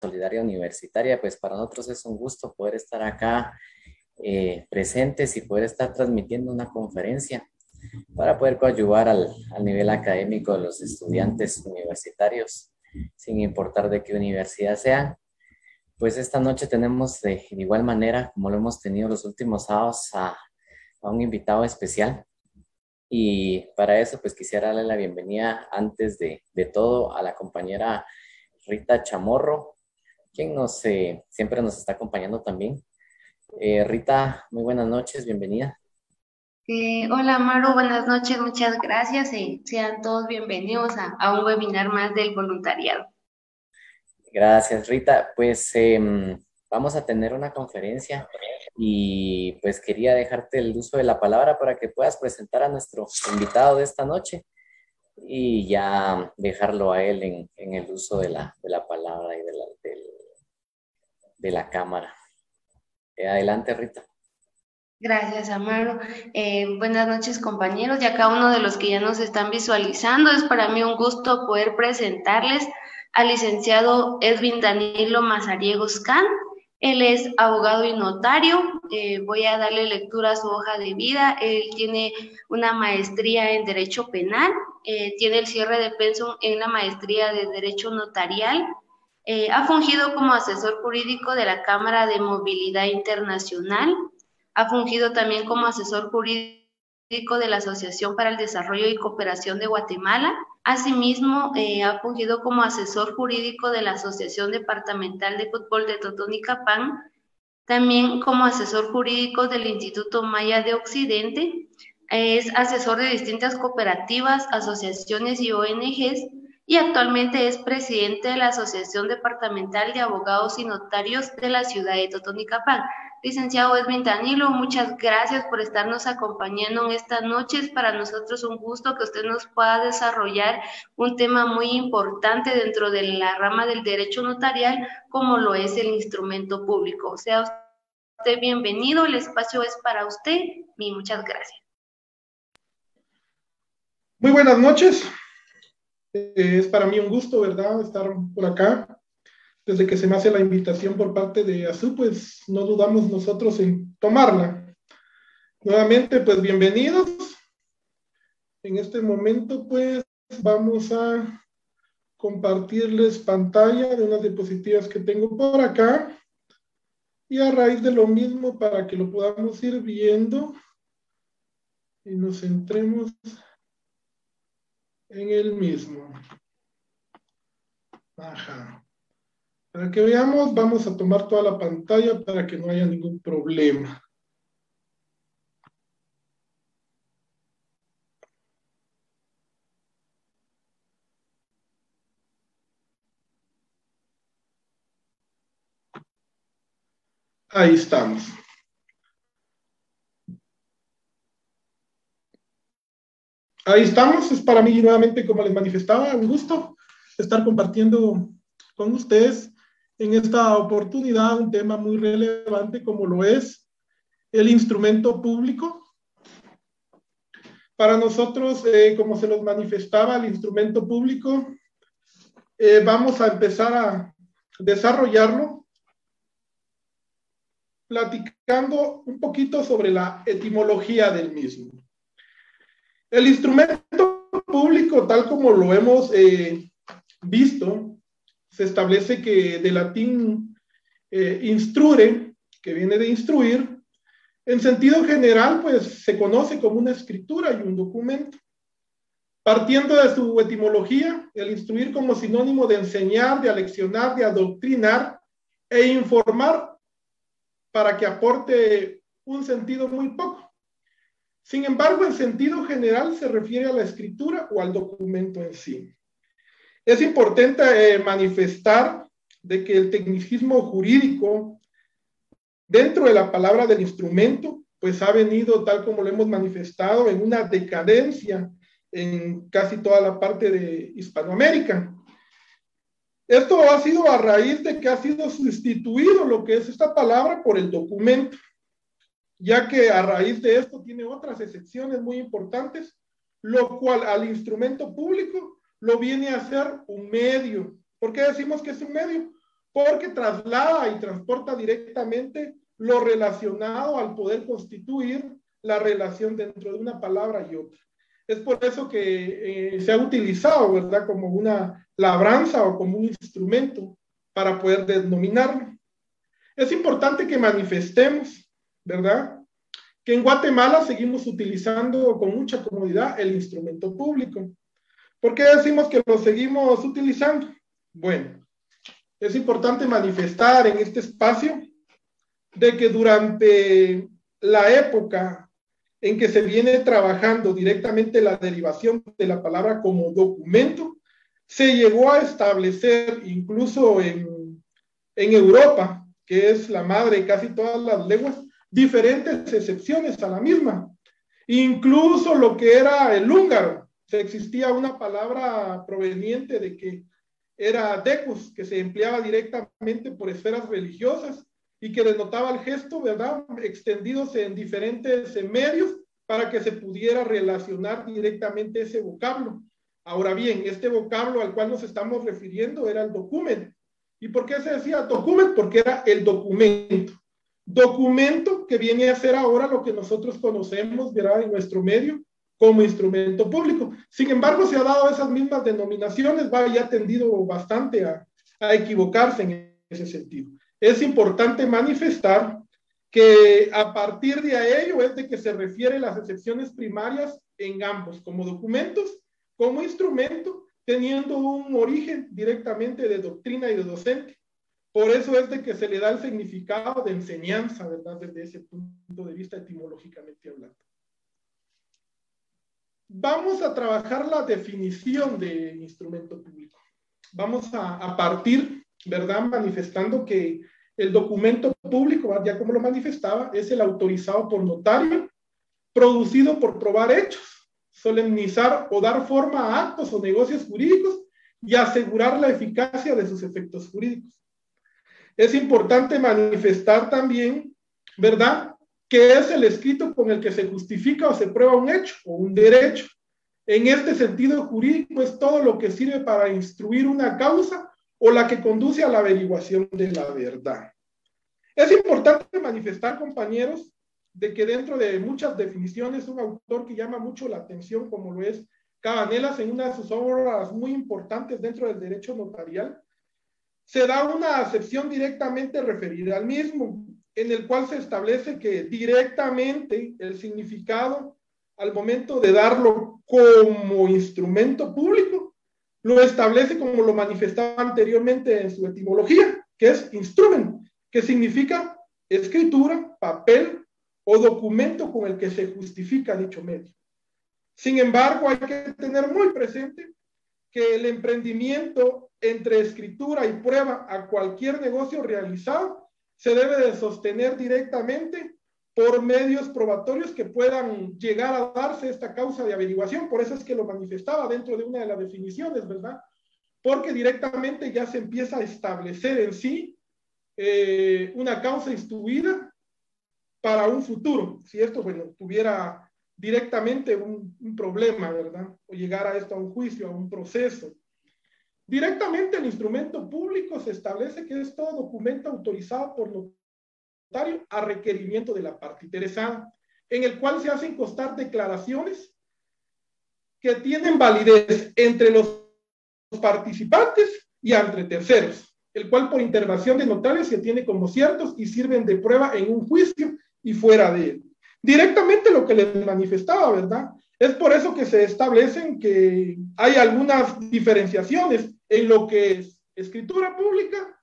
Solidaria Universitaria, pues para nosotros es un gusto poder estar acá eh, presentes y poder estar transmitiendo una conferencia para poder coadyuvar al, al, nivel académico de los estudiantes universitarios, sin importar de qué universidad sean. Pues esta noche tenemos de, igual manera, como lo hemos tenido los últimos sábados, a, a un invitado especial. Y para eso, pues quisiera darle la bienvenida antes de, de todo a la compañera Rita Chamorro, quien nos, eh, siempre nos está acompañando también. Eh, Rita, muy buenas noches, bienvenida. Eh, hola Maru, buenas noches, muchas gracias y sean todos bienvenidos a, a, un webinar más del voluntariado. Gracias Rita, pues em, vamos a tener una conferencia y pues quería dejarte el uso de la palabra para que puedas presentar a nuestro invitado de esta noche y ya dejarlo a él en, en el uso de la, de la palabra y de la, de la cámara. Eh, adelante, Rita. Gracias, Amaro. Eh, buenas noches, compañeros. Y a cada uno de los que ya nos están visualizando, es para mí un gusto poder presentarles al licenciado Edwin Danilo Mazariegos Can. Él es abogado y notario. Eh, voy a darle lectura a su hoja de vida. Él tiene una maestría en Derecho Penal, tiene el cierre de pensum en la maestría de Derecho Notarial eh, ha fungido como asesor jurídico de la Cámara de Movilidad Internacional, ha fungido también como asesor jurídico de la Asociación para el Desarrollo y Cooperación de Guatemala. Asimismo, eh, ha fungido como asesor jurídico de la Asociación Departamental de Fútbol de Totonicapán, también como asesor jurídico del Instituto Maya de Occidente. Es asesor de distintas cooperativas, asociaciones y ONGs y actualmente es presidente de la Asociación Departamental de Abogados y Notarios de la ciudad de Totonicapán. Licenciado Edwin Danilo, muchas gracias por estarnos acompañando en estas noches. Para nosotros un gusto que usted nos pueda desarrollar un tema muy importante dentro de la rama del derecho notarial, como lo es el instrumento público. Sea, usted bienvenido, el espacio es para usted y muchas gracias. Muy buenas noches. Es para mí un gusto, ¿verdad?, estar por acá. Desde que se me hace la invitación por parte de ASU, pues no dudamos nosotros en tomarla. Nuevamente, pues bienvenidos. En este momento, pues vamos a compartirles pantalla de unas diapositivas que tengo por acá. Y a raíz de lo mismo, para que lo podamos ir viendo y nos centremos en el mismo. Ajá. Para que veamos, vamos a tomar toda la pantalla para que no haya ningún problema. Ahí estamos. Ahí estamos. Es para mí nuevamente, como les manifestaba, un gusto estar compartiendo con ustedes en esta oportunidad un tema muy relevante como lo es el instrumento público. Para nosotros, eh, como se nos manifestaba, el instrumento público, eh, vamos a empezar a desarrollarlo platicando un poquito sobre la etimología del mismo. El instrumento público, tal como lo hemos eh, visto, se establece que de latín eh, instruere, que viene de instruir, en sentido general, pues se conoce como una escritura y un documento. Partiendo de su etimología, el instruir como sinónimo de enseñar, de aleccionar, de adoctrinar e informar para que aporte un sentido muy poco. Sin embargo, en sentido general se refiere a la escritura o al documento en sí. Es importante eh, manifestar de que el tecnicismo jurídico dentro de la palabra del instrumento, pues ha venido, tal como lo hemos manifestado, en una decadencia en casi toda la parte de Hispanoamérica. Esto ha sido a raíz de que ha sido sustituido lo que es esta palabra por el documento ya que a raíz de esto tiene otras excepciones muy importantes, lo cual al instrumento público lo viene a ser un medio. ¿Por qué decimos que es un medio? porque traslada y transporta directamente lo relacionado al poder constituir la relación dentro de una palabra y otra. Es por eso que eh, se ha utilizado, ¿verdad?, como una labranza o como un instrumento para poder denominarlo. Es importante que manifestemos, ¿verdad?, que en Guatemala seguimos utilizando con mucha comodidad el instrumento público. ¿Por qué decimos que lo seguimos utilizando? Bueno, es importante manifestar en este espacio de que durante la época en que se viene trabajando directamente la derivación de la palabra como documento, se llegó a establecer incluso en, en Europa, que es la madre de casi todas las lenguas, diferentes excepciones a la misma. Incluso lo que era el húngaro, existía una palabra proveniente de que era decus, que se empleaba directamente por esferas religiosas y que denotaba el gesto, ¿verdad? Extendidos en diferentes medios para que se pudiera relacionar directamente ese vocablo. Ahora bien, este vocablo al cual nos estamos refiriendo era el documento. ¿Y por qué se decía documento? Porque era el documento. Documento que viene a ser ahora lo que nosotros conocemos, ¿verdad? En nuestro medio como instrumento público. Sin embargo, se ha dado esas mismas denominaciones, va y ha tendido bastante a, a equivocarse en ese sentido. Es importante manifestar que a partir de ello es de que se refiere las excepciones primarias en ambos, como documentos, como instrumento, teniendo un origen directamente de doctrina y de docente. Por eso es de que se le da el significado de enseñanza, ¿verdad? Desde ese punto de vista etimológicamente hablando. Vamos a trabajar la definición de instrumento público. Vamos a, a partir, ¿verdad? Manifestando que el documento público, ya como lo manifestaba, es el autorizado por notario, producido por probar hechos, solemnizar o dar forma a actos o negocios jurídicos y asegurar la eficacia de sus efectos jurídicos. Es importante manifestar también, ¿verdad? que es el escrito con el que se justifica o se prueba un hecho o un derecho. En este sentido jurídico es todo lo que sirve para instruir una causa o la que conduce a la averiguación de la verdad. Es importante manifestar, compañeros, de que dentro de muchas definiciones, un autor que llama mucho la atención, como lo es Cabanelas, en una de sus obras muy importantes dentro del derecho notarial, se da una acepción directamente referida al mismo, en el cual se establece que directamente el significado al momento de darlo como instrumento público, lo establece como lo manifestaba anteriormente en su etimología, que es instrumento, que significa escritura, papel o documento con el que se justifica dicho medio. Sin embargo, hay que tener muy presente que el emprendimiento entre escritura y prueba a cualquier negocio realizado se debe de sostener directamente por medios probatorios que puedan llegar a darse esta causa de averiguación. Por eso es que lo manifestaba dentro de una de las definiciones, ¿verdad? Porque directamente ya se empieza a establecer en sí eh, una causa instruida para un futuro. Si esto, bueno, tuviera directamente un, un problema, ¿verdad? O llegara esto a un juicio, a un proceso. Directamente el instrumento público se establece que es todo documento autorizado por notario a requerimiento de la parte interesada, en el cual se hacen constar declaraciones que tienen validez entre los participantes y entre terceros, el cual por intervención de notarios se tiene como ciertos y sirven de prueba en un juicio y fuera de él. Directamente lo que les manifestaba, ¿verdad? Es por eso que se establecen que hay algunas diferenciaciones en lo que es escritura pública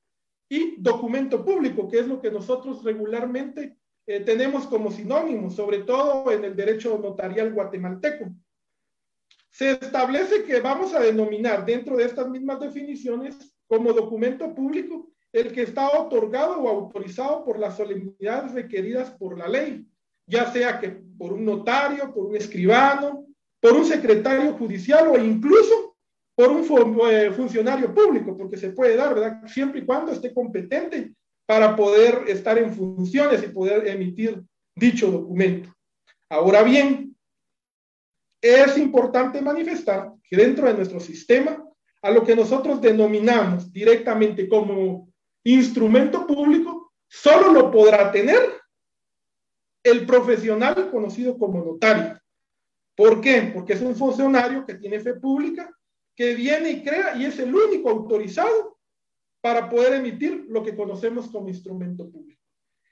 y documento público, que es lo que nosotros regularmente eh, tenemos como sinónimo, sobre todo en el derecho notarial guatemalteco. Se establece que vamos a denominar dentro de estas mismas definiciones como documento público el que está otorgado o autorizado por las solemnidades requeridas por la ley, ya sea que por un notario, por un escribano, por un secretario judicial o incluso por un eh, funcionario público, porque se puede dar, ¿verdad? Siempre y cuando esté competente para poder estar en funciones y poder emitir dicho documento. Ahora bien, es importante manifestar que dentro de nuestro sistema, a lo que nosotros denominamos directamente como instrumento público solo lo podrá tener el profesional conocido como notario. ¿Por qué? Porque es un funcionario que tiene fe pública, que viene y crea y es el único autorizado para poder emitir lo que conocemos como instrumento público.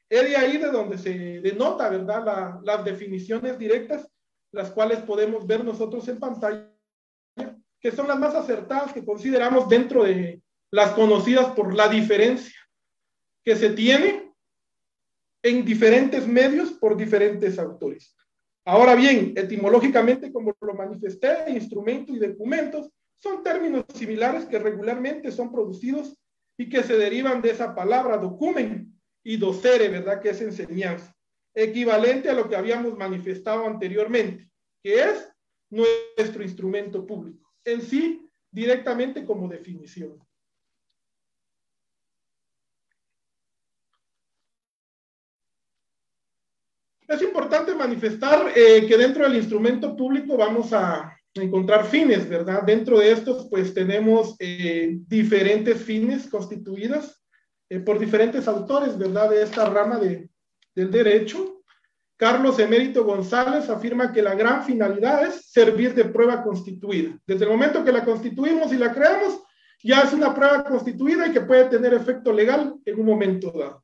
Es de ahí de donde se denota, ¿verdad?, las definiciones directas, las cuales podemos ver nosotros en pantalla, que son las más acertadas que consideramos dentro de las conocidas por la diferencia que se tiene en diferentes medios por diferentes autores. Ahora bien, etimológicamente, como lo manifesté, instrumento y documentos son términos similares que regularmente son producidos y que se derivan de esa palabra documen y docere, ¿verdad? Que es enseñanza, equivalente a lo que habíamos manifestado anteriormente, que es nuestro instrumento público, en sí directamente como definición. Es importante manifestar eh, que dentro del instrumento público vamos a encontrar fines, ¿verdad? Dentro de estos, pues tenemos eh, diferentes fines constituidos eh, por diferentes autores, ¿verdad? De esta rama de, del derecho. Carlos Emérito González afirma que la gran finalidad es servir de prueba constituida. Desde el momento que la constituimos y la creamos, ya es una prueba constituida y que puede tener efecto legal en un momento dado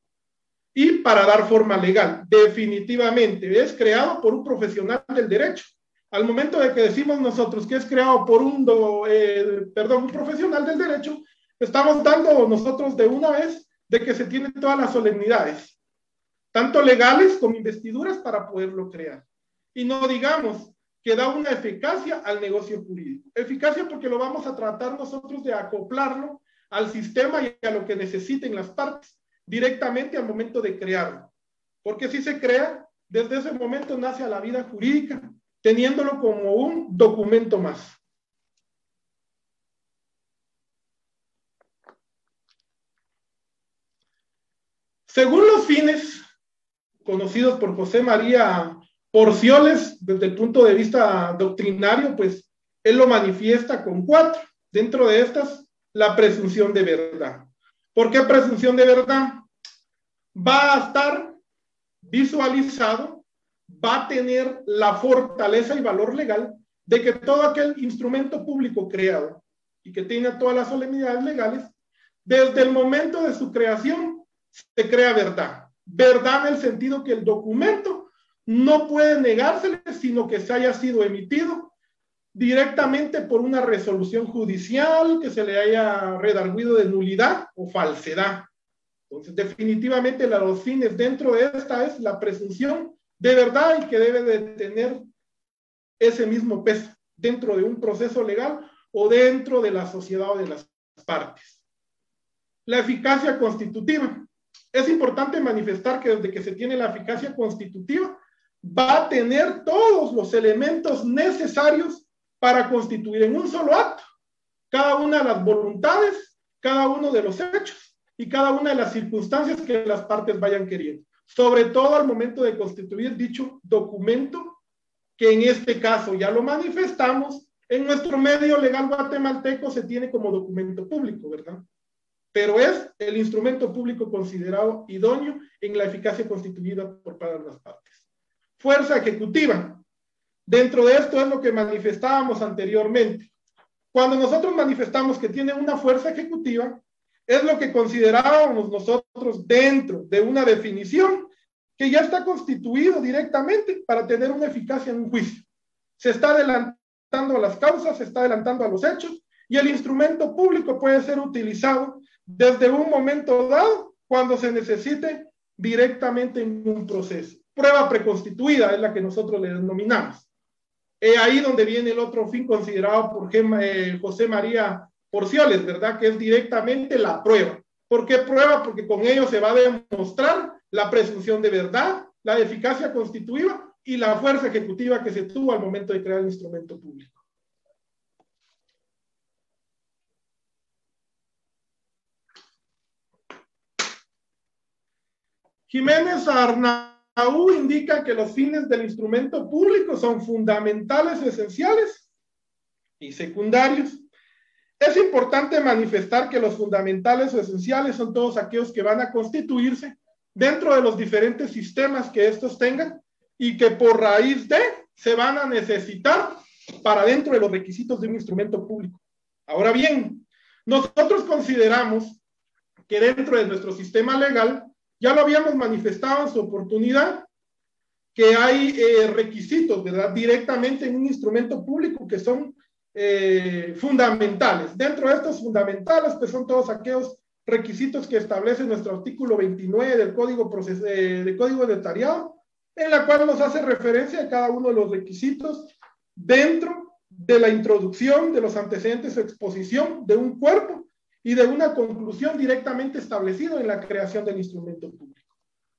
y para dar forma legal. Definitivamente es creado por un profesional del derecho. Al momento de que decimos nosotros que es creado por un, eh, perdón, un profesional del derecho, estamos dando nosotros de una vez de que se tienen todas las solemnidades, tanto legales como investiduras para poderlo crear. Y no digamos que da una eficacia al negocio jurídico. Eficacia porque lo vamos a tratar nosotros de acoplarlo al sistema y a lo que necesiten las partes directamente al momento de crearlo. Porque si se crea, desde ese momento nace a la vida jurídica, teniéndolo como un documento más. Según los fines conocidos por José María Porcioles, desde el punto de vista doctrinario, pues él lo manifiesta con cuatro. Dentro de estas, la presunción de verdad. ¿Por qué presunción de verdad? va a estar visualizado, va a tener la fortaleza y valor legal de que todo aquel instrumento público creado y que tiene todas las solemnidades legales, desde el momento de su creación se crea verdad. Verdad en el sentido que el documento no puede negársele, sino que se haya sido emitido directamente por una resolución judicial que se le haya redarguido de nulidad o falsedad. Entonces, definitivamente los fines dentro de esta es la presunción de verdad y que debe de tener ese mismo peso dentro de un proceso legal o dentro de la sociedad o de las partes. La eficacia constitutiva. Es importante manifestar que desde que se tiene la eficacia constitutiva, va a tener todos los elementos necesarios para constituir en un solo acto cada una de las voluntades, cada uno de los hechos y cada una de las circunstancias que las partes vayan queriendo, sobre todo al momento de constituir dicho documento, que en este caso ya lo manifestamos, en nuestro medio legal guatemalteco se tiene como documento público, ¿verdad? Pero es el instrumento público considerado idóneo en la eficacia constituida por de las partes. Fuerza ejecutiva. Dentro de esto es lo que manifestábamos anteriormente. Cuando nosotros manifestamos que tiene una fuerza ejecutiva, es lo que considerábamos nosotros dentro de una definición que ya está constituido directamente para tener una eficacia en un juicio. Se está adelantando a las causas, se está adelantando a los hechos y el instrumento público puede ser utilizado desde un momento dado cuando se necesite directamente en un proceso. Prueba preconstituida es la que nosotros le denominamos. Es ahí donde viene el otro fin considerado por eh, José María porciones, ¿verdad? Que es directamente la prueba. ¿Por qué prueba? Porque con ello se va a demostrar la presunción de verdad, la eficacia constitutiva y la fuerza ejecutiva que se tuvo al momento de crear el instrumento público. Jiménez Arnaú indica que los fines del instrumento público son fundamentales, esenciales y secundarios Es importante manifestar que los fundamentales o esenciales son todos aquellos que van a constituirse dentro de los diferentes sistemas que estos tengan y que por raíz de se van a necesitar para dentro de los requisitos de un instrumento público. Ahora bien, nosotros consideramos que dentro de nuestro sistema legal, ya lo habíamos manifestado en su oportunidad, que hay eh, requisitos, ¿verdad? Directamente en un instrumento público que son eh, fundamentales. Dentro de estos fundamentales, pues son todos aquellos requisitos que establece nuestro artículo 29 del Código, Proces eh, de Código Notariado, en la cual nos hace referencia a cada uno de los requisitos dentro de la introducción de los antecedentes o exposición de un cuerpo y de una conclusión directamente establecido en la creación del instrumento público.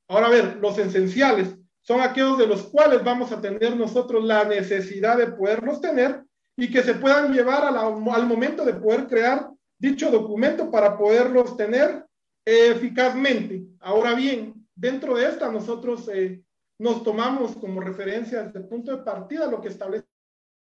Ahora, a ver, los esenciales son aquellos de los cuales vamos a tener nosotros la necesidad de poderlos tener y que se puedan llevar al momento de poder crear dicho documento para poderlos tener eficazmente. Ahora bien, dentro de esta nosotros eh, nos tomamos como referencia desde el punto de partida lo que establece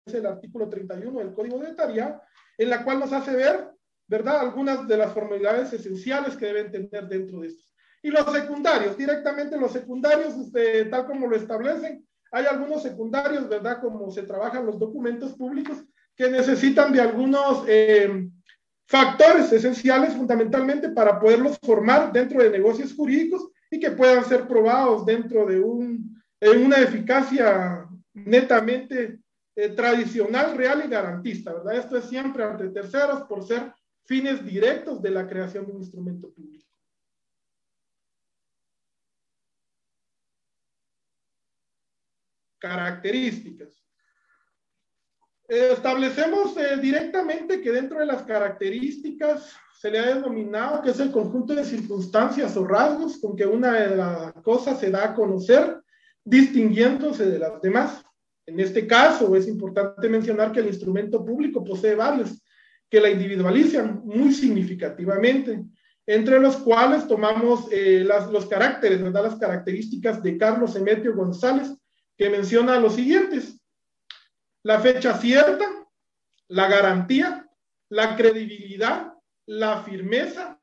el artículo 31 del Código de Tarea, en la cual nos hace ver, ¿verdad?, algunas de las formalidades esenciales que deben tener dentro de esto. Y los secundarios, directamente los secundarios, este, tal como lo establecen, hay algunos secundarios, ¿verdad?, como se trabajan los documentos públicos, que necesitan de algunos eh, factores esenciales fundamentalmente para poderlos formar dentro de negocios jurídicos y que puedan ser probados dentro de un, una eficacia netamente eh, tradicional, real y garantista, ¿verdad? Esto es siempre ante terceros por ser fines directos de la creación de un instrumento público. Características. establecemos eh, directamente que dentro de las características se le ha denominado que es el conjunto de circunstancias o rasgos con que una de las cosas se da a conocer distinguiéndose de las demás. En este caso, es importante mencionar que el instrumento público posee varios que la individualizan muy significativamente, entre los cuales tomamos eh, las, los caracteres, ¿verdad? las características de Carlos Emetrio González, que menciona los siguientes. La fecha cierta, la garantía, la credibilidad, la firmeza,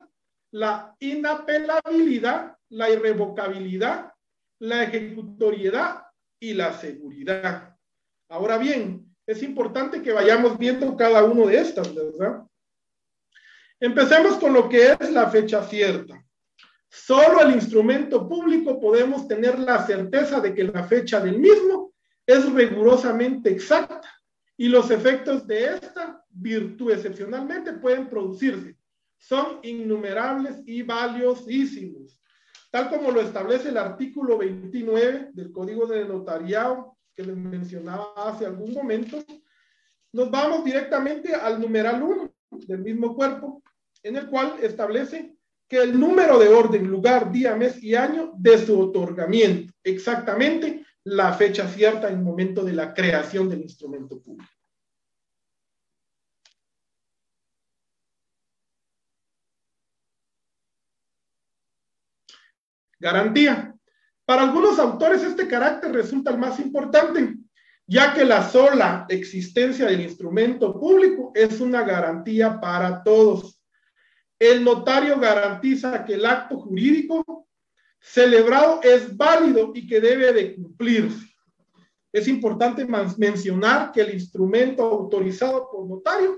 la inapelabilidad, la irrevocabilidad, la ejecutoriedad y la seguridad. Ahora bien, es importante que vayamos viendo cada uno de estas, ¿verdad? Empecemos con lo que es la fecha cierta. Solo el instrumento público podemos tener la certeza de que la fecha del mismo es rigurosamente exacta y los efectos de esta virtud excepcionalmente pueden producirse son innumerables y valiosísimos, tal como lo establece el artículo 29 del Código de Notariado que les mencionaba hace algún momento. Nos vamos directamente al numeral 1 del mismo cuerpo, en el cual establece que el número de orden, lugar, día, mes y año de su otorgamiento, exactamente la fecha cierta en el momento de la creación del instrumento público. Garantía. Para algunos autores este carácter resulta el más importante, ya que la sola existencia del instrumento público es una garantía para todos. El notario garantiza que el acto jurídico celebrado es válido y que debe de cumplirse. Es importante mencionar que el instrumento autorizado por notario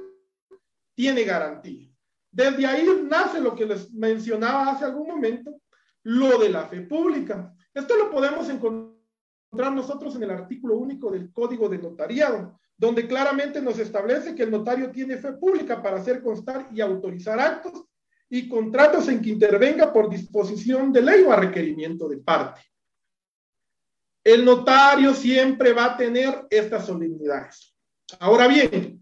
tiene garantía. Desde ahí nace lo que les mencionaba hace algún momento, lo de la fe pública. Esto lo podemos encontrar nosotros en el artículo único del Código de Notariado, donde claramente nos establece que el notario tiene fe pública para hacer constar y autorizar actos y contratos en que intervenga por disposición de ley o a requerimiento de parte. El notario siempre va a tener estas solemnidades. Ahora bien,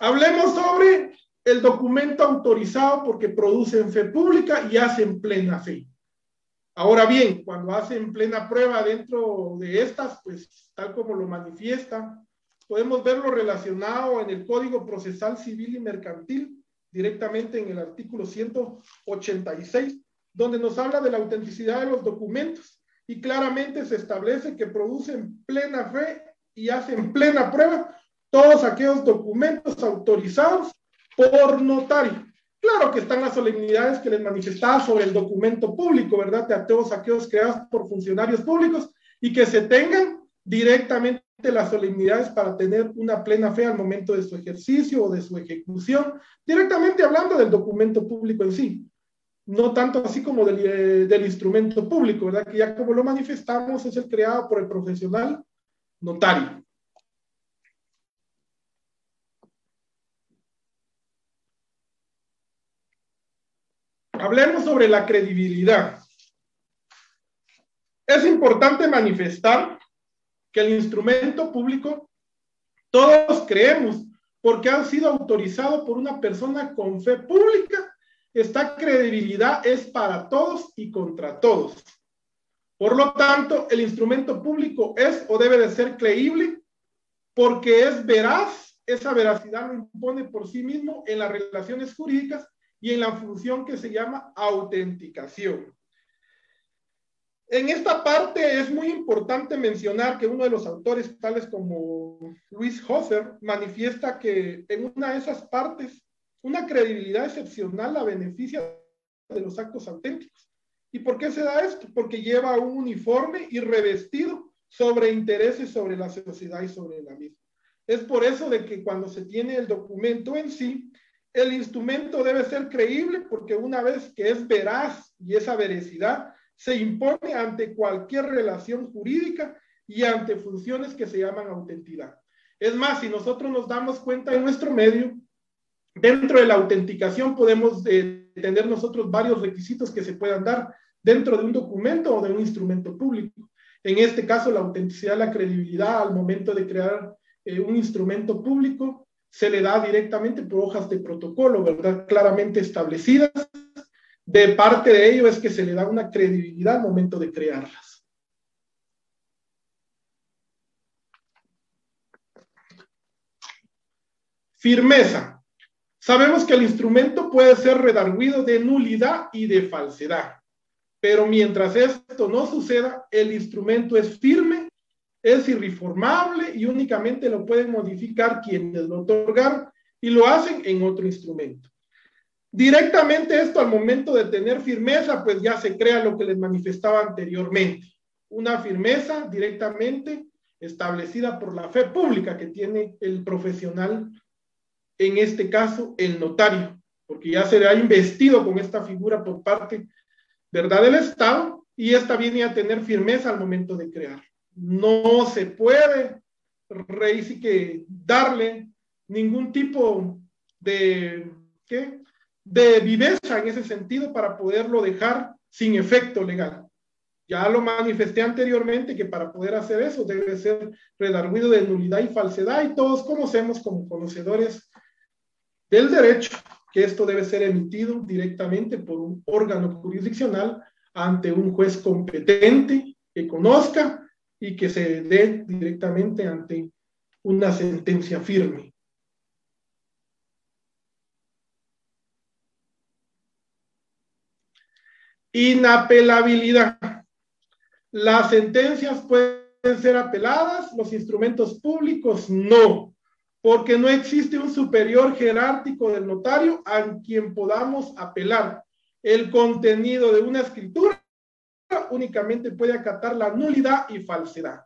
hablemos sobre el documento autorizado porque produce en fe pública y hace en plena fe. Ahora bien, cuando hacen plena prueba dentro de estas, pues tal como lo manifiesta, podemos verlo relacionado en el Código Procesal Civil y Mercantil, directamente en el artículo 186, donde nos habla de la autenticidad de los documentos y claramente se establece que producen plena fe y hacen plena prueba todos aquellos documentos autorizados por notario. Claro que están las solemnidades que les manifestaba sobre el documento público, ¿verdad? De todos aquellos creados por funcionarios públicos y que se tengan directamente las solemnidades para tener una plena fe al momento de su ejercicio o de su ejecución, directamente hablando del documento público en sí, no tanto así como del, eh, del instrumento público, ¿verdad? Que ya como lo manifestamos es el creado por el profesional notario. Hablemos sobre la credibilidad. Es importante manifestar que el instrumento público, todos creemos, porque ha sido autorizado por una persona con fe pública, esta credibilidad es para todos y contra todos. Por lo tanto, el instrumento público es o debe de ser creíble porque es veraz, esa veracidad lo impone por sí mismo en las relaciones jurídicas y en la función que se llama autenticación. En esta parte es muy importante mencionar que uno de los autores, tales como Luis Hoffer, manifiesta que en una de esas partes, una credibilidad excepcional la beneficia de los actos auténticos. ¿Y por qué se da esto? Porque lleva un uniforme y revestido sobre intereses sobre la sociedad y sobre la misma. Es por eso de que cuando se tiene el documento en sí, el instrumento debe ser creíble porque una vez que es veraz y esa veracidad se impone ante cualquier relación jurídica y ante funciones que se llaman autenticidad. Es más, si nosotros nos damos cuenta en nuestro medio, dentro de la autenticación podemos eh, tener nosotros varios requisitos que se puedan dar dentro de un documento o de un instrumento público. En este caso, la autenticidad, la credibilidad al momento de crear eh, un instrumento público se le da directamente por hojas de protocolo, ¿verdad? Claramente establecidas. De parte de ello es que se le da una credibilidad al momento de crearlas. Firmeza. Sabemos que el instrumento puede ser redarguido de nulidad y de falsedad, pero mientras esto no suceda, el instrumento es firme es irreformable y únicamente lo pueden modificar quienes lo otorgaron y lo hacen en otro instrumento. Directamente esto al momento de tener firmeza, pues ya se crea lo que les manifestaba anteriormente, una firmeza directamente establecida por la fe pública que tiene el profesional, en este caso el notario, porque ya será investido con esta figura por parte, ¿verdad?, del Estado y esta viene a tener firmeza al momento de crear no se puede que darle ningún tipo de, ¿qué? De viveza en ese sentido para poderlo dejar sin efecto legal. Ya lo manifesté anteriormente que para poder hacer eso debe ser redarguido de nulidad y falsedad y todos conocemos como conocedores del derecho que esto debe ser emitido directamente por un órgano jurisdiccional ante un juez competente que conozca y que se dé directamente ante una sentencia firme. Inapelabilidad. Las sentencias pueden ser apeladas, los instrumentos públicos no, porque no existe un superior jerárquico del notario a quien podamos apelar. El contenido de una escritura únicamente puede acatar la nulidad y falsedad.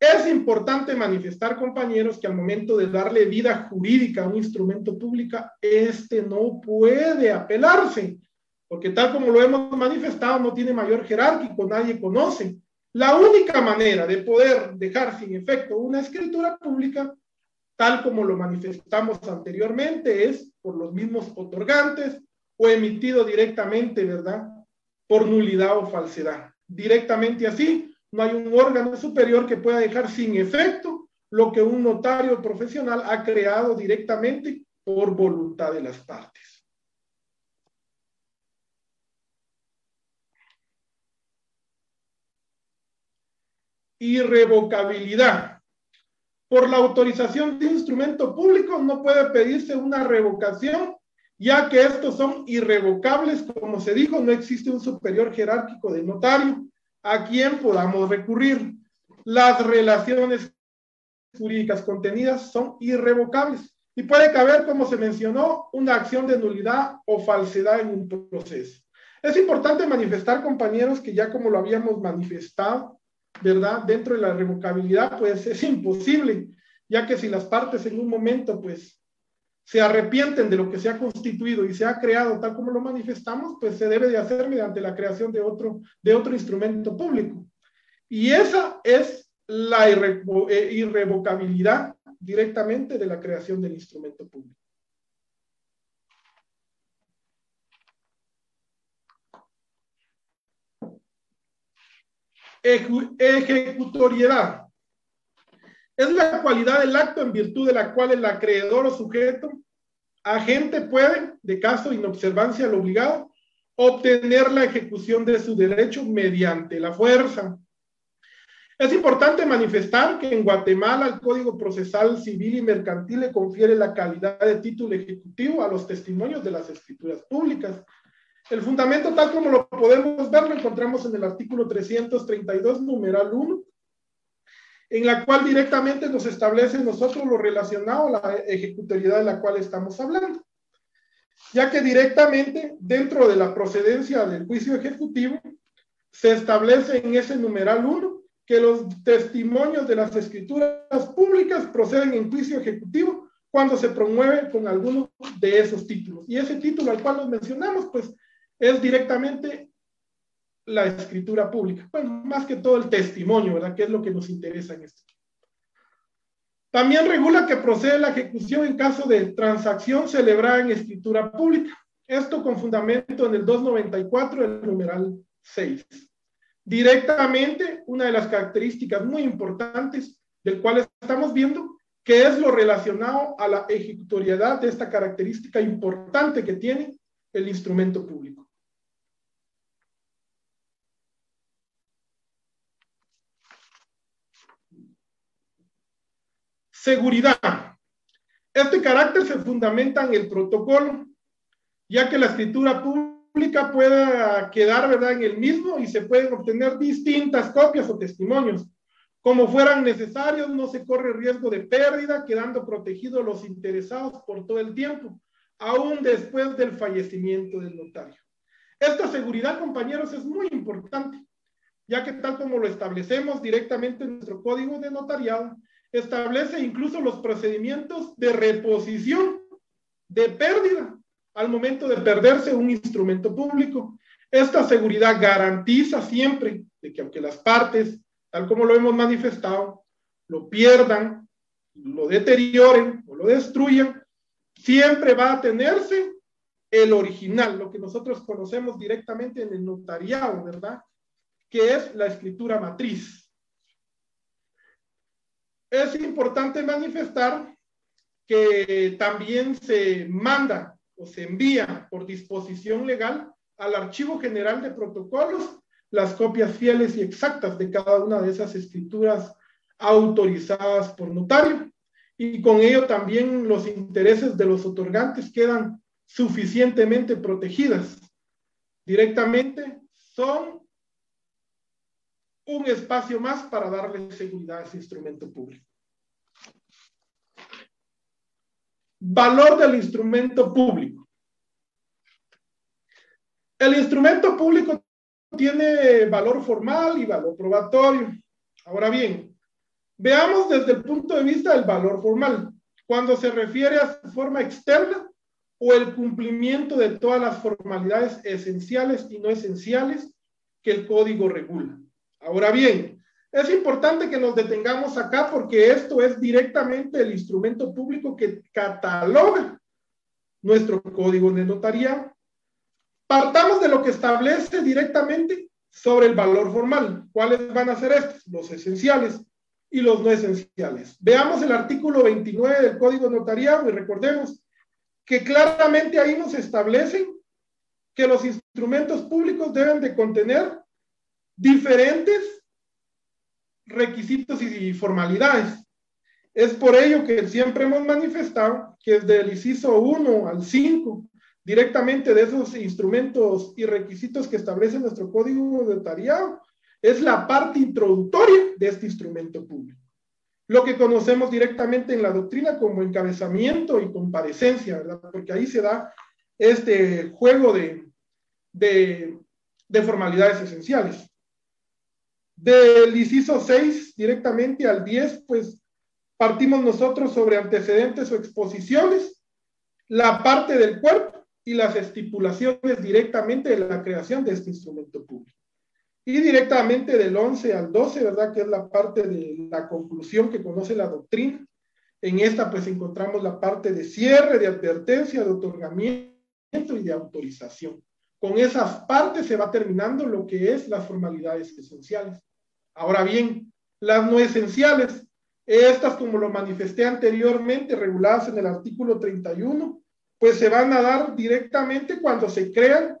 Es importante manifestar, compañeros, que al momento de darle vida jurídica a un instrumento público, este no puede apelarse, porque tal como lo hemos manifestado, no tiene mayor jerárquico, nadie conoce. La única manera de poder dejar sin efecto una escritura pública, tal como lo manifestamos anteriormente, es por los mismos otorgantes o emitido directamente, ¿verdad? por nulidad o falsedad. Directamente así, no hay un órgano superior que pueda dejar sin efecto lo que un notario profesional ha creado directamente por voluntad de las partes. Irrevocabilidad. Por la autorización de instrumento público no puede pedirse una revocación ya que estos son irrevocables, como se dijo, no existe un superior jerárquico de notario a quien podamos recurrir. Las relaciones jurídicas contenidas son irrevocables y puede caber, como se mencionó, una acción de nulidad o falsedad en un proceso. Es importante manifestar, compañeros, que ya como lo habíamos manifestado, ¿verdad? Dentro de la revocabilidad, pues es imposible, ya que si las partes en un momento, pues, se arrepienten de lo que se ha constituido y se ha creado tal como lo manifestamos, pues se debe de hacer mediante la creación de otro, de otro instrumento público. Y esa es la eh, irrevocabilidad directamente de la creación del instrumento público. Ejecutoriedad. Es la cualidad del acto en virtud de la cual el acreedor o sujeto, agente puede, de caso de inobservancia al obligado, obtener la ejecución de su derecho mediante la fuerza. Es importante manifestar que en Guatemala el Código Procesal Civil y Mercantil le confiere la calidad de título ejecutivo a los testimonios de las escrituras públicas, el fundamento, tal como lo podemos ver, lo encontramos en el artículo 332, numeral 1, en la cual directamente nos establece nosotros lo relacionado a la ejecutoriedad de la cual estamos hablando, ya que directamente dentro de la procedencia del juicio ejecutivo se establece en ese numeral 1 que los testimonios de las escrituras públicas proceden en juicio ejecutivo cuando se promueve con alguno de esos títulos. Y ese título al cual nos mencionamos, pues es directamente la escritura pública. Bueno, más que todo el testimonio, ¿verdad? Que es lo que nos interesa en esto. También regula que procede la ejecución en caso de transacción celebrada en escritura pública. Esto con fundamento en el 294 del numeral 6. Directamente, una de las características muy importantes del cual estamos viendo, que es lo relacionado a la ejecutoriedad de esta característica importante que tiene el instrumento público. Seguridad. Este carácter se fundamenta en el protocolo, ya que la escritura pública pueda quedar ¿verdad? en el mismo y se pueden obtener distintas copias o testimonios. Como fueran necesarios, no se corre riesgo de pérdida, quedando protegidos los interesados por todo el tiempo, aún después del fallecimiento del notario. Esta seguridad, compañeros, es muy importante, ya que tal como lo establecemos directamente en nuestro código de notariado, establece incluso los procedimientos de reposición de pérdida al momento de perderse un instrumento público. Esta seguridad garantiza siempre de que aunque las partes, tal como lo hemos manifestado, lo pierdan, lo deterioren o lo destruyan, siempre va a tenerse el original, lo que nosotros conocemos directamente en el notariado, ¿verdad? Que es la escritura matriz es importante manifestar que también se manda o se envía por disposición legal al Archivo General de Protocolos las copias fieles y exactas de cada una de esas escrituras autorizadas por notario y con ello también los intereses de los otorgantes quedan suficientemente protegidas. Directamente son un espacio más para darle seguridad a ese instrumento público. Valor del instrumento público. El instrumento público tiene valor formal y valor probatorio. Ahora bien, veamos desde el punto de vista del valor formal, cuando se refiere a su forma externa o el cumplimiento de todas las formalidades esenciales y no esenciales que el código regula. Ahora bien, es importante que nos detengamos acá porque esto es directamente el instrumento público que cataloga nuestro código de notaría. Partamos de lo que establece directamente sobre el valor formal. ¿Cuáles van a ser estos? Los esenciales y los no esenciales. Veamos el artículo 29 del Código Notariado y recordemos que claramente ahí nos establecen que los instrumentos públicos deben de contener diferentes requisitos y formalidades. Es por ello que siempre hemos manifestado que desde el inciso 1 al 5, directamente de esos instrumentos y requisitos que establece nuestro código de notariado, es la parte introductoria de este instrumento público. lo que conocemos directamente en la doctrina como encabezamiento y comparecencia, ¿verdad? Porque ahí se da este juego de, de, de formalidades esenciales. Del inciso 6 directamente al 10, pues partimos nosotros sobre antecedentes o exposiciones, la parte del cuerpo y las estipulaciones directamente de la creación de este instrumento público. Y directamente del 11 al 12, ¿verdad? Que es la parte de la conclusión que conoce la doctrina. En esta pues encontramos la parte de cierre, de advertencia, de otorgamiento y de autorización. Con esas partes se va terminando lo que es las formalidades esenciales. Ahora bien, las no esenciales, estas como lo manifesté anteriormente, reguladas en el artículo 31, pues se van a dar directamente cuando se crean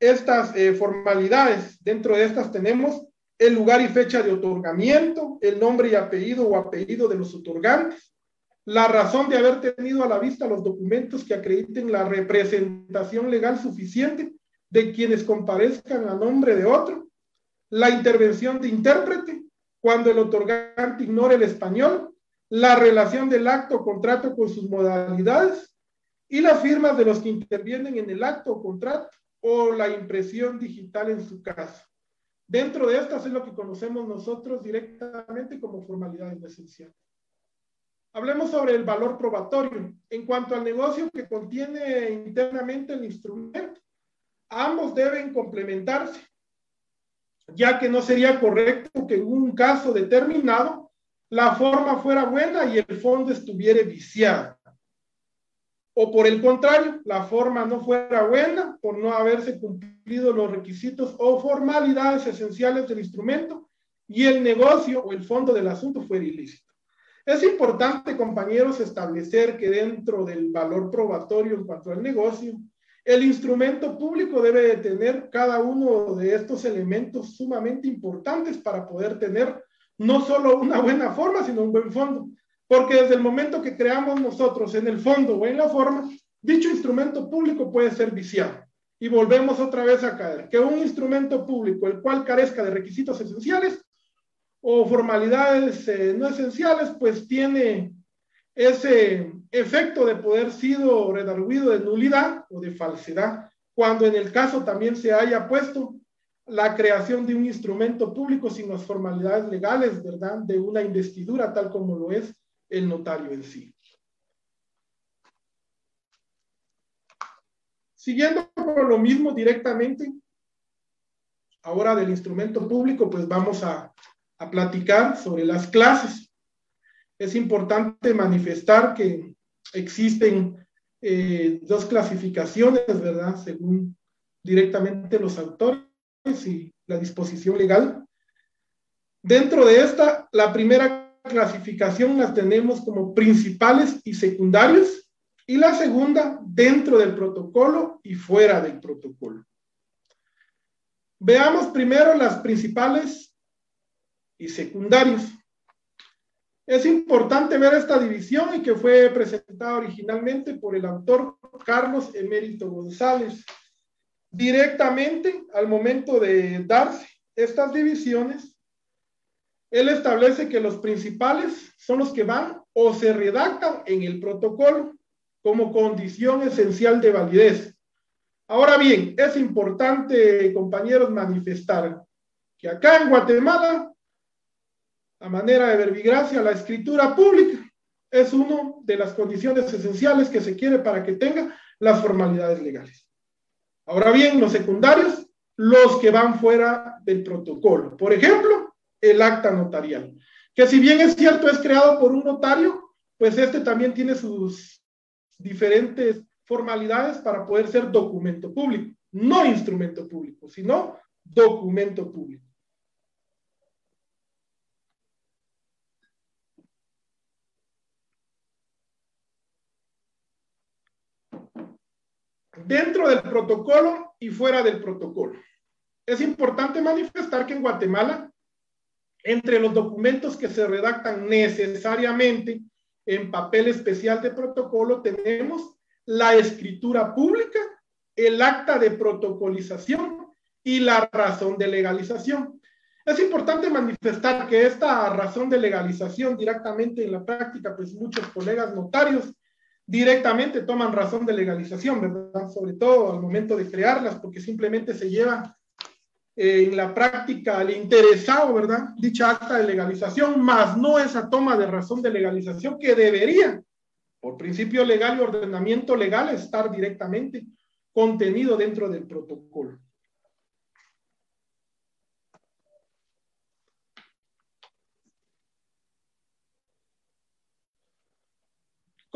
estas eh, formalidades. Dentro de estas tenemos el lugar y fecha de otorgamiento, el nombre y apellido o apellido de los otorgantes, la razón de haber tenido a la vista los documentos que acrediten la representación legal suficiente de quienes comparezcan a nombre de otro, la intervención de intérprete, cuando el otorgante ignore el español, la relación del acto o contrato con sus modalidades y las firmas de los que intervienen en el acto o contrato o la impresión digital en su caso. Dentro de estas es lo que conocemos nosotros directamente como formalidades esenciales. Hablemos sobre el valor probatorio. En cuanto al negocio que contiene internamente el instrumento, ambos deben complementarse ya que no sería correcto que en un caso determinado la forma fuera buena y el fondo estuviera viciado. O por el contrario, la forma no fuera buena por no haberse cumplido los requisitos o formalidades esenciales del instrumento y el negocio o el fondo del asunto fuera ilícito. Es importante, compañeros, establecer que dentro del valor probatorio en cuanto al negocio, el instrumento público debe de tener cada uno de estos elementos sumamente importantes para poder tener no solo una buena forma, sino un buen fondo. Porque desde el momento que creamos nosotros en el fondo o en la forma, dicho instrumento público puede ser viciado. Y volvemos otra vez a caer, que un instrumento público el cual carezca de requisitos esenciales o formalidades eh, no esenciales, pues tiene ese efecto de poder sido redarguido de nulidad o de falsedad, cuando en el caso también se haya puesto la creación de un instrumento público sin las formalidades legales, ¿verdad? De una investidura tal como lo es el notario en sí. Siguiendo con lo mismo directamente, ahora del instrumento público, pues vamos a, a platicar sobre las clases es importante manifestar que existen eh, dos clasificaciones, ¿verdad? Según directamente los autores y la disposición legal. Dentro de esta, la primera clasificación la tenemos como principales y secundarios y la segunda dentro del protocolo y fuera del protocolo. Veamos primero las principales y secundarios. Es importante ver esta división y que fue presentada originalmente por el autor Carlos Emérito González. Directamente al momento de darse estas divisiones, él establece que los principales son los que van o se redactan en el protocolo como condición esencial de validez. Ahora bien, es importante, compañeros, manifestar que acá en Guatemala a manera de verbigracia, la escritura pública es una de las condiciones esenciales que se quiere para que tenga las formalidades legales. Ahora bien, los secundarios, los que van fuera del protocolo. Por ejemplo, el acta notarial, que si bien es cierto es creado por un notario, pues este también tiene sus diferentes formalidades para poder ser documento público, no instrumento público, sino documento público. Dentro del protocolo y fuera del protocolo. Es importante manifestar que en Guatemala, entre los documentos que se redactan necesariamente en papel especial de protocolo, tenemos la escritura pública, el acta de protocolización y la razón de legalización. Es importante manifestar que esta razón de legalización directamente en la práctica, pues muchos colegas notarios directamente toman razón de legalización, ¿verdad? Sobre todo al momento de crearlas, porque simplemente se lleva eh, en la práctica al interesado, ¿verdad? Dicha acta de legalización, más no esa toma de razón de legalización que debería, por principio legal y ordenamiento legal, estar directamente contenido dentro del protocolo.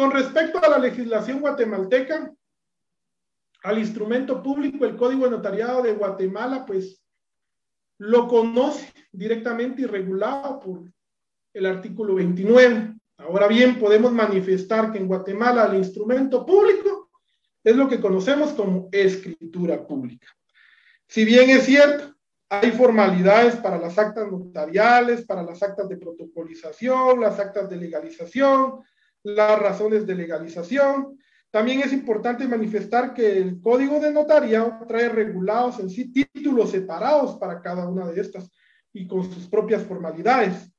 Con respecto a la legislación guatemalteca, al instrumento público, el Código Notariado de Guatemala, pues lo conoce directamente y regulado por el artículo 29. Ahora bien, podemos manifestar que en Guatemala el instrumento público es lo que conocemos como escritura pública. Si bien es cierto, hay formalidades para las actas notariales, para las actas de protocolización, las actas de legalización, las razones de legalización. También es importante manifestar que el código de notaría trae regulados en sí títulos separados para cada una de estas y con sus propias formalidades.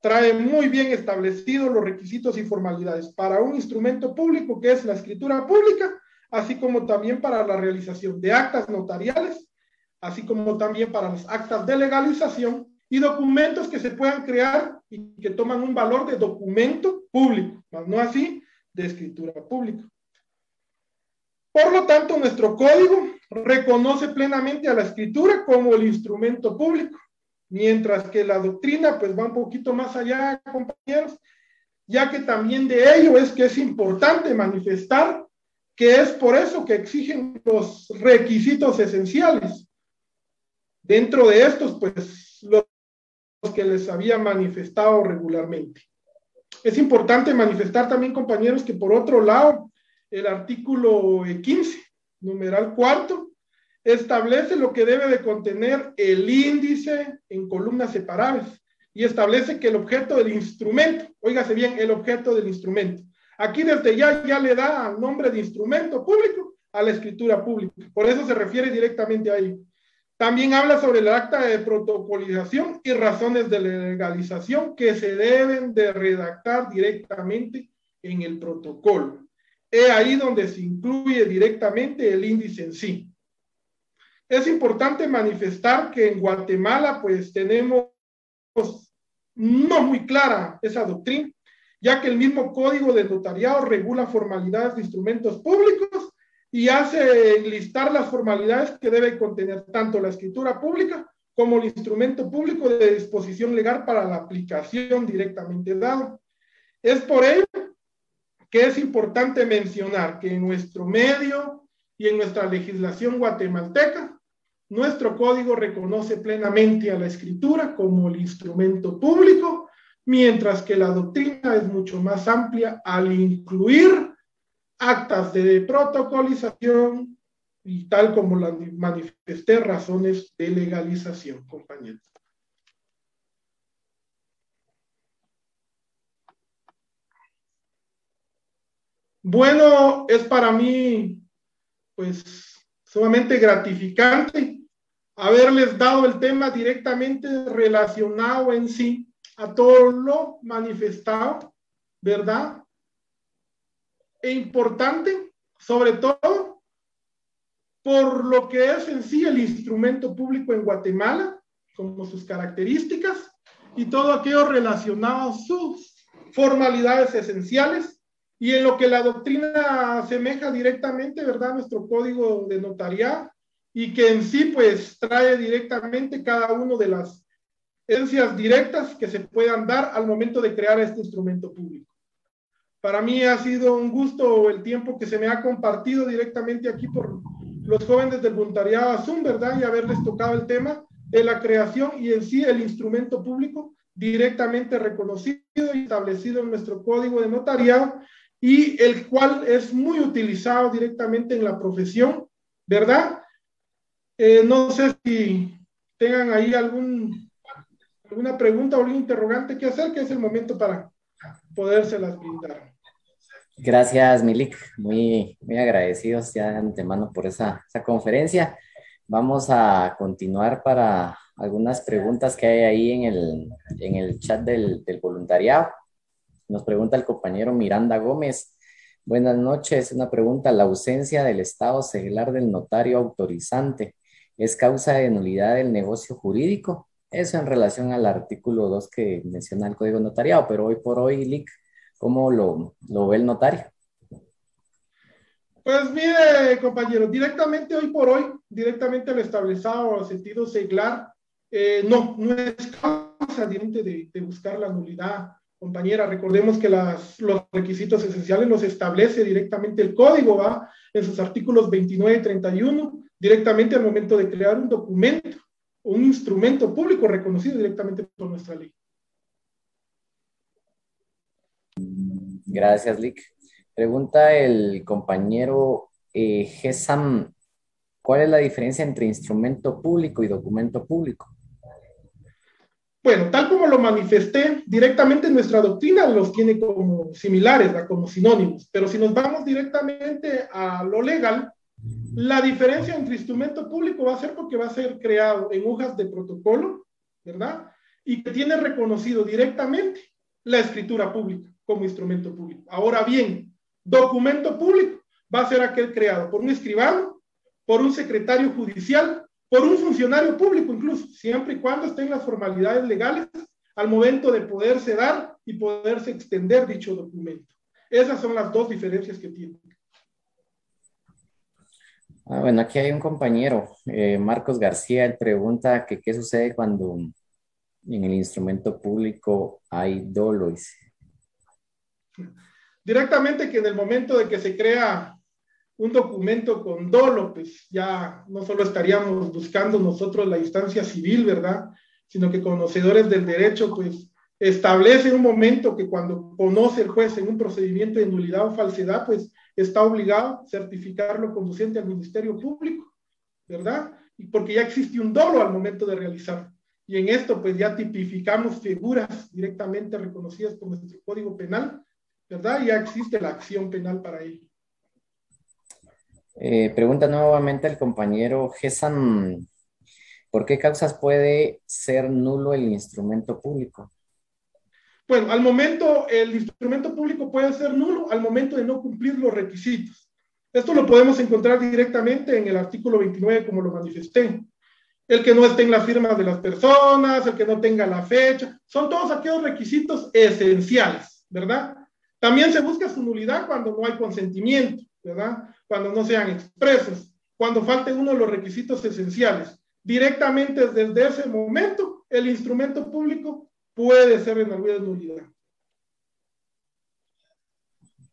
Trae muy bien establecidos los requisitos y formalidades para un instrumento público que es la escritura pública, así como también para la realización de actas notariales, así como también para las actas de legalización y documentos que se puedan crear y que toman un valor de documento público, más no así de escritura pública. Por lo tanto, nuestro código reconoce plenamente a la escritura como el instrumento público, mientras que la doctrina pues va un poquito más allá, compañeros, ya que también de ello es que es importante manifestar que es por eso que exigen los requisitos esenciales. Dentro de estos, pues los que les había manifestado regularmente. Es importante manifestar también, compañeros, que por otro lado, el artículo 15, numeral cuarto, establece lo que debe de contener el índice en columnas separables y establece que el objeto del instrumento, óigase bien, el objeto del instrumento. Aquí desde ya ya le da nombre de instrumento público a la escritura pública. Por eso se refiere directamente a ello. También habla sobre el acta de protocolización y razones de legalización que se deben de redactar directamente en el protocolo. Es ahí donde se incluye directamente el índice en sí. Es importante manifestar que en Guatemala pues tenemos no muy clara esa doctrina, ya que el mismo código de notariado regula formalidades de instrumentos públicos y hace listar las formalidades que debe contener tanto la escritura pública como el instrumento público de disposición legal para la aplicación directamente dado. Es por ello que es importante mencionar que en nuestro medio y en nuestra legislación guatemalteca, nuestro código reconoce plenamente a la escritura como el instrumento público, mientras que la doctrina es mucho más amplia al incluir actas de protocolización y tal como la manifesté, razones de legalización, compañeros. Bueno, es para mí, pues, sumamente gratificante haberles dado el tema directamente relacionado en sí a todo lo manifestado, ¿verdad? E importante, sobre todo por lo que es en sí el instrumento público en Guatemala, como sus características y todo aquello relacionado a sus formalidades esenciales y en lo que la doctrina asemeja directamente, ¿verdad? Nuestro código de notariado y que en sí pues trae directamente cada uno de las esencias directas que se puedan dar al momento de crear este instrumento público. Para mí ha sido un gusto el tiempo que se me ha compartido directamente aquí por los jóvenes del voluntariado Azul, ¿verdad? Y haberles tocado el tema de la creación y en sí el instrumento público directamente reconocido y establecido en nuestro código de notariado y el cual es muy utilizado directamente en la profesión, ¿verdad? Eh, no sé si tengan ahí algún, alguna pregunta o algún interrogante que hacer, que es el momento para podérselas brindar. Gracias, Milik. Muy, muy agradecidos ya de antemano por esa, esa conferencia. Vamos a continuar para algunas preguntas que hay ahí en el, en el chat del, del voluntariado. Nos pregunta el compañero Miranda Gómez. Buenas noches. Una pregunta. ¿La ausencia del estado seglar del notario autorizante es causa de nulidad del negocio jurídico? Eso en relación al artículo 2 que menciona el Código Notariado, pero hoy por hoy, Lick, ¿cómo lo, ve el notario? Pues mire, compañero, directamente hoy por hoy, directamente al establecido o sentido seglar, eh, no, no es causa de, de buscar la nulidad compañera, recordemos que las, los requisitos esenciales los establece directamente el código, ¿va? En sus artículos 29 y 31, directamente al momento de crear un documento, un instrumento público reconocido directamente por nuestra ley. Gracias, Lick. Pregunta el compañero eh, Gesam, ¿cuál es la diferencia entre instrumento público y documento público? Bueno, tal como lo manifesté, directamente nuestra doctrina los tiene como similares, como sinónimos, pero si nos vamos directamente a lo legal, la diferencia entre instrumento público va a ser porque va a ser creado en hojas de protocolo, ¿verdad? Y que tiene reconocido directamente la escritura pública como instrumento público. Ahora bien, documento público va a ser aquel creado por un escribano, por un secretario judicial por un funcionario público incluso, siempre y cuando estén las formalidades legales al momento de poderse dar y poderse extender dicho documento. Esas son las dos diferencias que tiene. Ah, bueno, aquí hay un compañero, eh, Marcos García, él pregunta que qué sucede cuando en el instrumento público hay dolo. Directamente que en el momento de que se crea un documento con dolo, pues ya no solo estaríamos buscando nosotros la instancia civil, ¿verdad? Sino que conocedores del derecho, pues establece un momento que cuando conoce el juez en un procedimiento de nulidad o falsedad, pues está obligado a certificarlo conduciente al Ministerio Público, ¿verdad? Y porque ya existe un dolo al momento de realizarlo. Y en esto, pues ya tipificamos figuras directamente reconocidas por nuestro Código Penal, ¿verdad? Ya existe la acción penal para ello. Eh, pregunta nuevamente el compañero Gesan, ¿por qué causas puede ser nulo el instrumento público? Bueno, al momento, el instrumento público puede ser nulo al momento de no cumplir los requisitos. Esto lo podemos encontrar directamente en el artículo 29, como lo manifesté. El que no esté en la firma de las personas, el que no tenga la fecha, son todos aquellos requisitos esenciales, ¿verdad? También se busca su nulidad cuando no hay consentimiento, ¿verdad? cuando no sean expresos, cuando falte uno de los requisitos esenciales. Directamente desde ese momento, el instrumento público puede ser en alguna nulidad.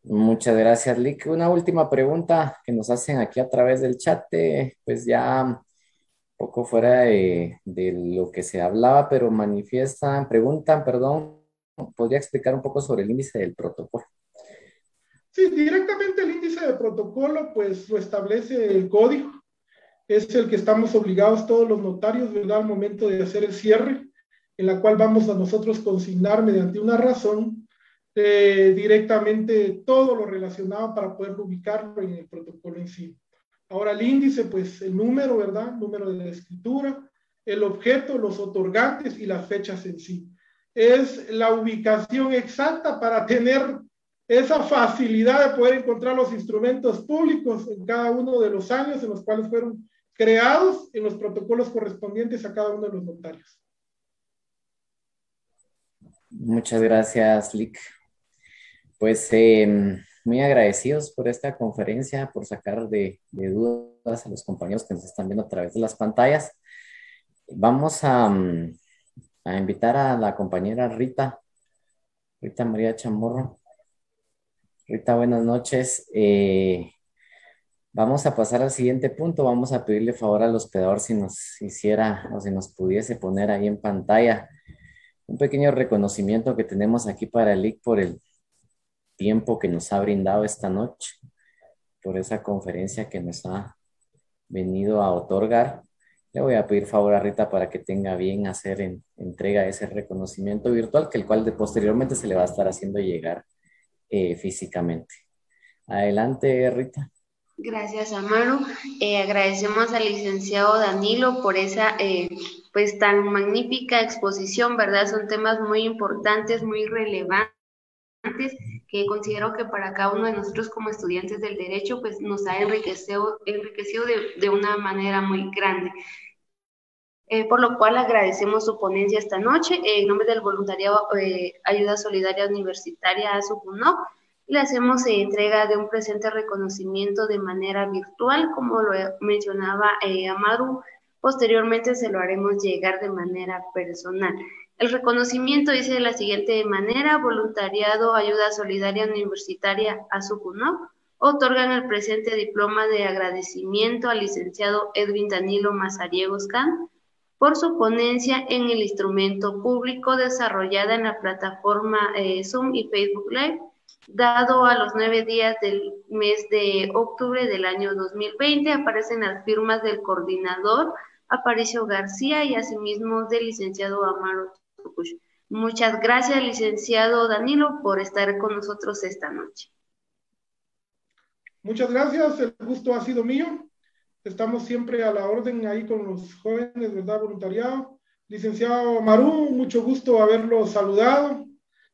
Muchas gracias, Lick. Una última pregunta que nos hacen aquí a través del chat, eh, pues ya un poco fuera de, de, lo que se hablaba, pero manifiestan, preguntan, perdón, ¿podría explicar un poco sobre el índice del protocolo? Sí, directamente el índice de protocolo, pues lo establece el código. Es el que estamos obligados todos los notarios, ¿verdad? Al momento de hacer el cierre, en la cual vamos a nosotros consignar mediante una razón eh, directamente todo lo relacionado para poder ubicarlo en el protocolo en sí. Ahora el índice, pues el número, ¿verdad? Número de la escritura, el objeto, los otorgantes y las fechas en sí. Es la ubicación exacta para tener esa facilidad de poder encontrar los instrumentos públicos en cada uno de los años en los cuales fueron creados en los protocolos correspondientes a cada uno de los notarios. Muchas gracias, Lick. Pues em, muy agradecidos por esta conferencia, por sacar de, de, dudas a los compañeros que nos están viendo a través de las pantallas. Vamos a, mm, a invitar a la compañera Rita, Rita María Chamorro, Rita, buenas noches. Eh, vamos a pasar al siguiente punto. Vamos a pedirle favor al hospedador si nos hiciera o si nos pudiese poner ahí en pantalla un pequeño reconocimiento que tenemos aquí para el IC por el tiempo que nos ha brindado esta noche, por esa conferencia que nos ha venido a otorgar. Le voy a pedir favor a Rita para que tenga bien hacer en, entrega ese reconocimiento virtual, que el cual posteriormente se le va a estar haciendo llegar eh, físicamente. Adelante, Rita. Gracias, Amaro. Eh, agradecemos al licenciado Danilo por esa eh, pues tan magnífica exposición, ¿verdad? Son temas muy importantes, muy relevantes que considero que para cada uno de nosotros como estudiantes del derecho pues nos ha enriquecido, enriquecido de, una manera muy grande. Eh, por lo cual agradecemos su ponencia esta noche. en nombre del voluntariado Ayuda Solidaria Universitaria ASUCUNOC, le hacemos entrega de un presente reconocimiento de manera virtual, como lo mencionaba eh, Amaru. Posteriormente se lo haremos llegar de manera personal. El reconocimiento dice de la siguiente manera, voluntariado Ayuda Solidaria Universitaria ASUCUNOC, otorgan el presente diploma de agradecimiento al licenciado Edwin Danilo Mazariegos Can por su ponencia en el instrumento público desarrollada en la plataforma eh, Zoom y Facebook Live dado a los nueve días del mes de octubre del año 2020. Aparecen las firmas del coordinador Aparicio García y asimismo del licenciado Amaro Muchas gracias, licenciado Danilo, por estar con nosotros esta noche. Muchas gracias, el gusto ha sido mío. Estamos siempre a la orden ahí con los jóvenes, ¿verdad? Voluntariado. Licenciado Amaru, mucho gusto haberlo saludado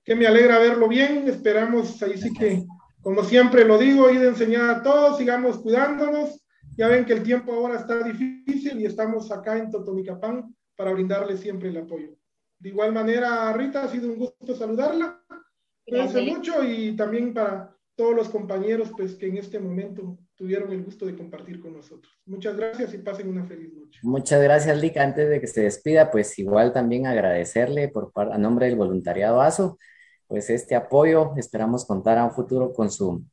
que me alegra verlo bien. Esperamos, ahí sí que, como siempre lo digo, ir a enseñar a todos, sigamos cuidándonos. Ya ven que el tiempo ahora está difícil y estamos acá en Totonicapán para brindarle siempre el apoyo. De igual manera, Rita, ha sido un gusto saludarla. Cuídense mucho y también para todos los compañeros pues, que en este momento tuvieron el gusto de compartir con nosotros. Muchas gracias y pasen una feliz noche. Muchas gracias, Lica. Antes de que se despida, pues igual también agradecerle por, a nombre del voluntariado ASO pues este apoyo. Esperamos contar a un futuro con su,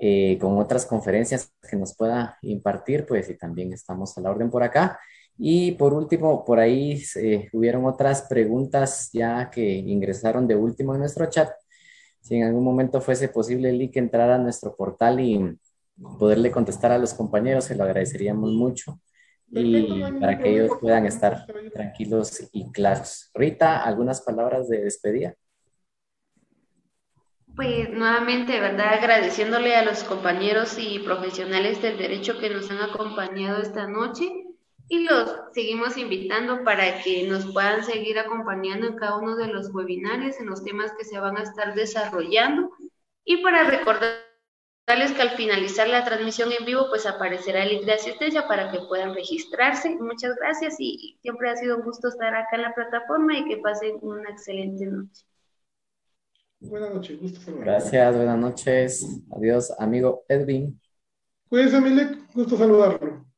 eh, con otras conferencias que nos pueda impartir, pues y también estamos a la orden por acá. Y por último, por ahí eh, hubieron otras preguntas ya que ingresaron de último en nuestro chat. Si en algún momento fuese posible, Lee, que entrara a nuestro portal y poderle contestar a los compañeros, se lo agradeceríamos mucho y para que ellos puedan estar tranquilos y claros. Rita, ¿algunas palabras de despedida? Pues nuevamente, ¿verdad? Agradeciéndole a los compañeros y profesionales del derecho que nos han acompañado esta noche y los seguimos invitando para que nos puedan seguir acompañando en cada uno de los webinarios, en los temas que se van a estar desarrollando y para recordarles que al finalizar la transmisión en vivo pues aparecerá el link de asistencia para que puedan registrarse. Muchas gracias y siempre ha sido un gusto estar acá en la plataforma y que pasen una excelente noche. Buenas noches, gusto saludar. Gracias, buenas noches. Adiós, amigo Edwin. Cuídense, Milek, gusto saludarlo.